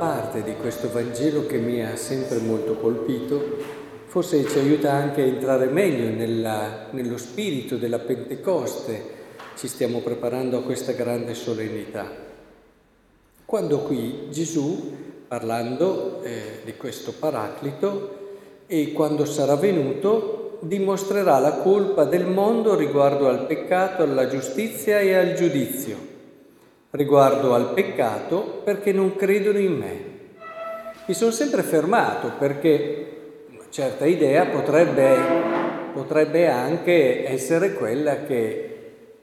parte di questo Vangelo che mi ha sempre molto colpito, forse ci aiuta anche a entrare meglio nella, nello spirito della Pentecoste. Ci stiamo preparando a questa grande solennità. Quando qui Gesù, parlando eh, di questo Paraclito, e quando sarà venuto, dimostrerà la colpa del mondo riguardo al peccato, alla giustizia e al giudizio riguardo al peccato perché non credono in me. Mi sono sempre fermato perché una certa idea potrebbe, potrebbe anche essere quella che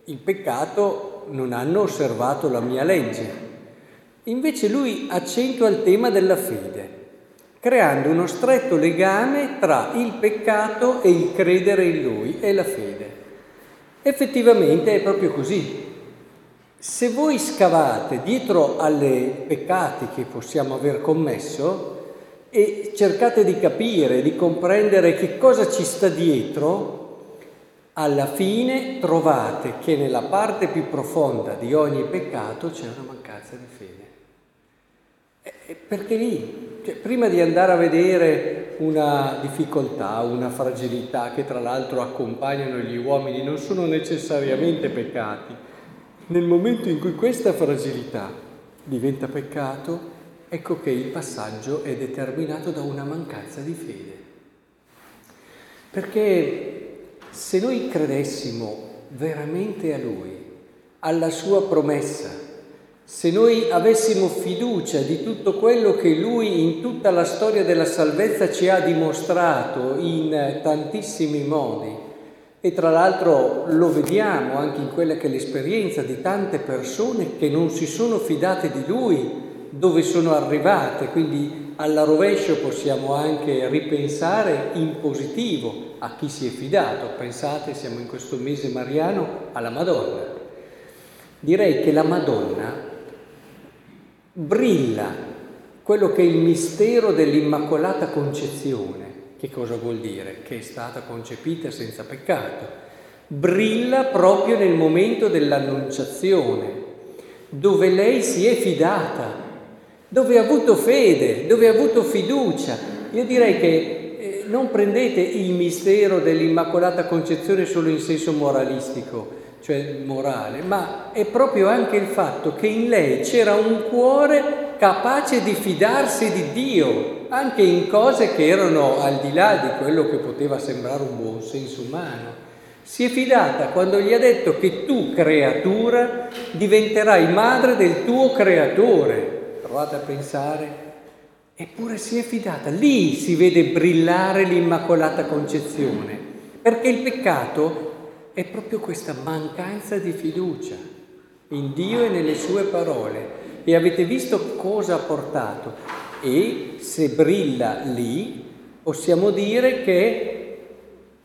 il peccato non hanno osservato la mia legge. Invece lui accentua il tema della fede, creando uno stretto legame tra il peccato e il credere in lui e la fede. Effettivamente è proprio così. Se voi scavate dietro alle peccati che possiamo aver commesso e cercate di capire, di comprendere che cosa ci sta dietro, alla fine trovate che nella parte più profonda di ogni peccato c'è una mancanza di fede. Perché lì, cioè, prima di andare a vedere una difficoltà, una fragilità che tra l'altro accompagnano gli uomini, non sono necessariamente peccati, nel momento in cui questa fragilità diventa peccato, ecco che il passaggio è determinato da una mancanza di fede. Perché se noi credessimo veramente a Lui, alla sua promessa, se noi avessimo fiducia di tutto quello che Lui in tutta la storia della salvezza ci ha dimostrato in tantissimi modi, e tra l'altro lo vediamo anche in quella che è l'esperienza di tante persone che non si sono fidate di lui dove sono arrivate, quindi alla rovescio possiamo anche ripensare in positivo a chi si è fidato. Pensate, siamo in questo mese mariano, alla Madonna. Direi che la Madonna brilla quello che è il mistero dell'Immacolata Concezione che cosa vuol dire? Che è stata concepita senza peccato. Brilla proprio nel momento dell'annunciazione, dove lei si è fidata, dove ha avuto fede, dove ha avuto fiducia. Io direi che eh, non prendete il mistero dell'Immacolata Concezione solo in senso moralistico, cioè morale, ma è proprio anche il fatto che in lei c'era un cuore capace di fidarsi di Dio, anche in cose che erano al di là di quello che poteva sembrare un buon senso umano. Si è fidata quando gli ha detto che tu, creatura, diventerai madre del tuo creatore. Provate a pensare. Eppure si è fidata. Lì si vede brillare l'Immacolata Concezione, perché il peccato è proprio questa mancanza di fiducia in Dio e nelle sue parole. E avete visto cosa ha portato? E se brilla lì, possiamo dire che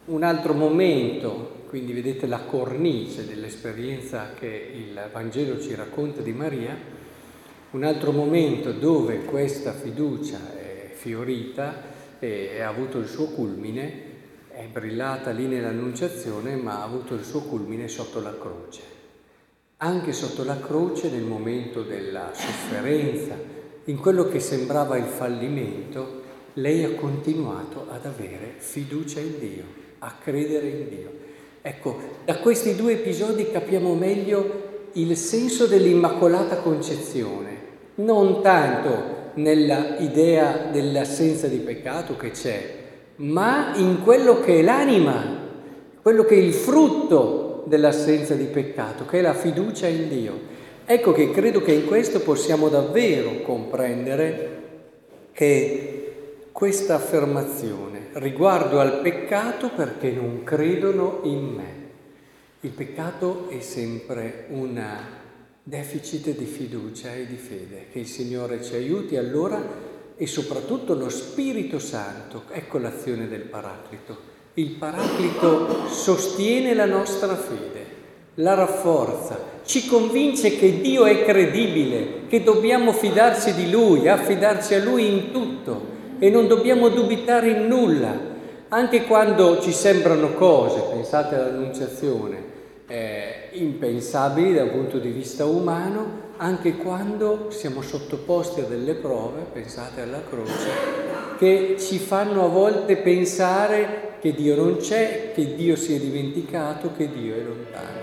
un altro momento, quindi vedete la cornice dell'esperienza che il Vangelo ci racconta di Maria, un altro momento dove questa fiducia è fiorita e ha avuto il suo culmine, è brillata lì nell'Annunciazione, ma ha avuto il suo culmine sotto la croce. Anche sotto la croce, nel momento della sofferenza, in quello che sembrava il fallimento, lei ha continuato ad avere fiducia in Dio, a credere in Dio. Ecco, da questi due episodi capiamo meglio il senso dell'Immacolata Concezione, non tanto nella idea dell'assenza di peccato che c'è, ma in quello che è l'anima, quello che è il frutto dell'assenza di peccato, che è la fiducia in Dio. Ecco che credo che in questo possiamo davvero comprendere che questa affermazione riguardo al peccato perché non credono in me. Il peccato è sempre un deficit di fiducia e di fede. Che il Signore ci aiuti allora e soprattutto lo Spirito Santo, ecco l'azione del Paraclito il Paraclito sostiene la nostra fede, la rafforza, ci convince che Dio è credibile, che dobbiamo fidarci di Lui, affidarci a Lui in tutto e non dobbiamo dubitare in nulla, anche quando ci sembrano cose, pensate all'Annunciazione, eh, impensabili dal punto di vista umano, anche quando siamo sottoposti a delle prove, pensate alla croce, che ci fanno a volte pensare che Dio non c'è, che Dio si è dimenticato, che Dio è lontano.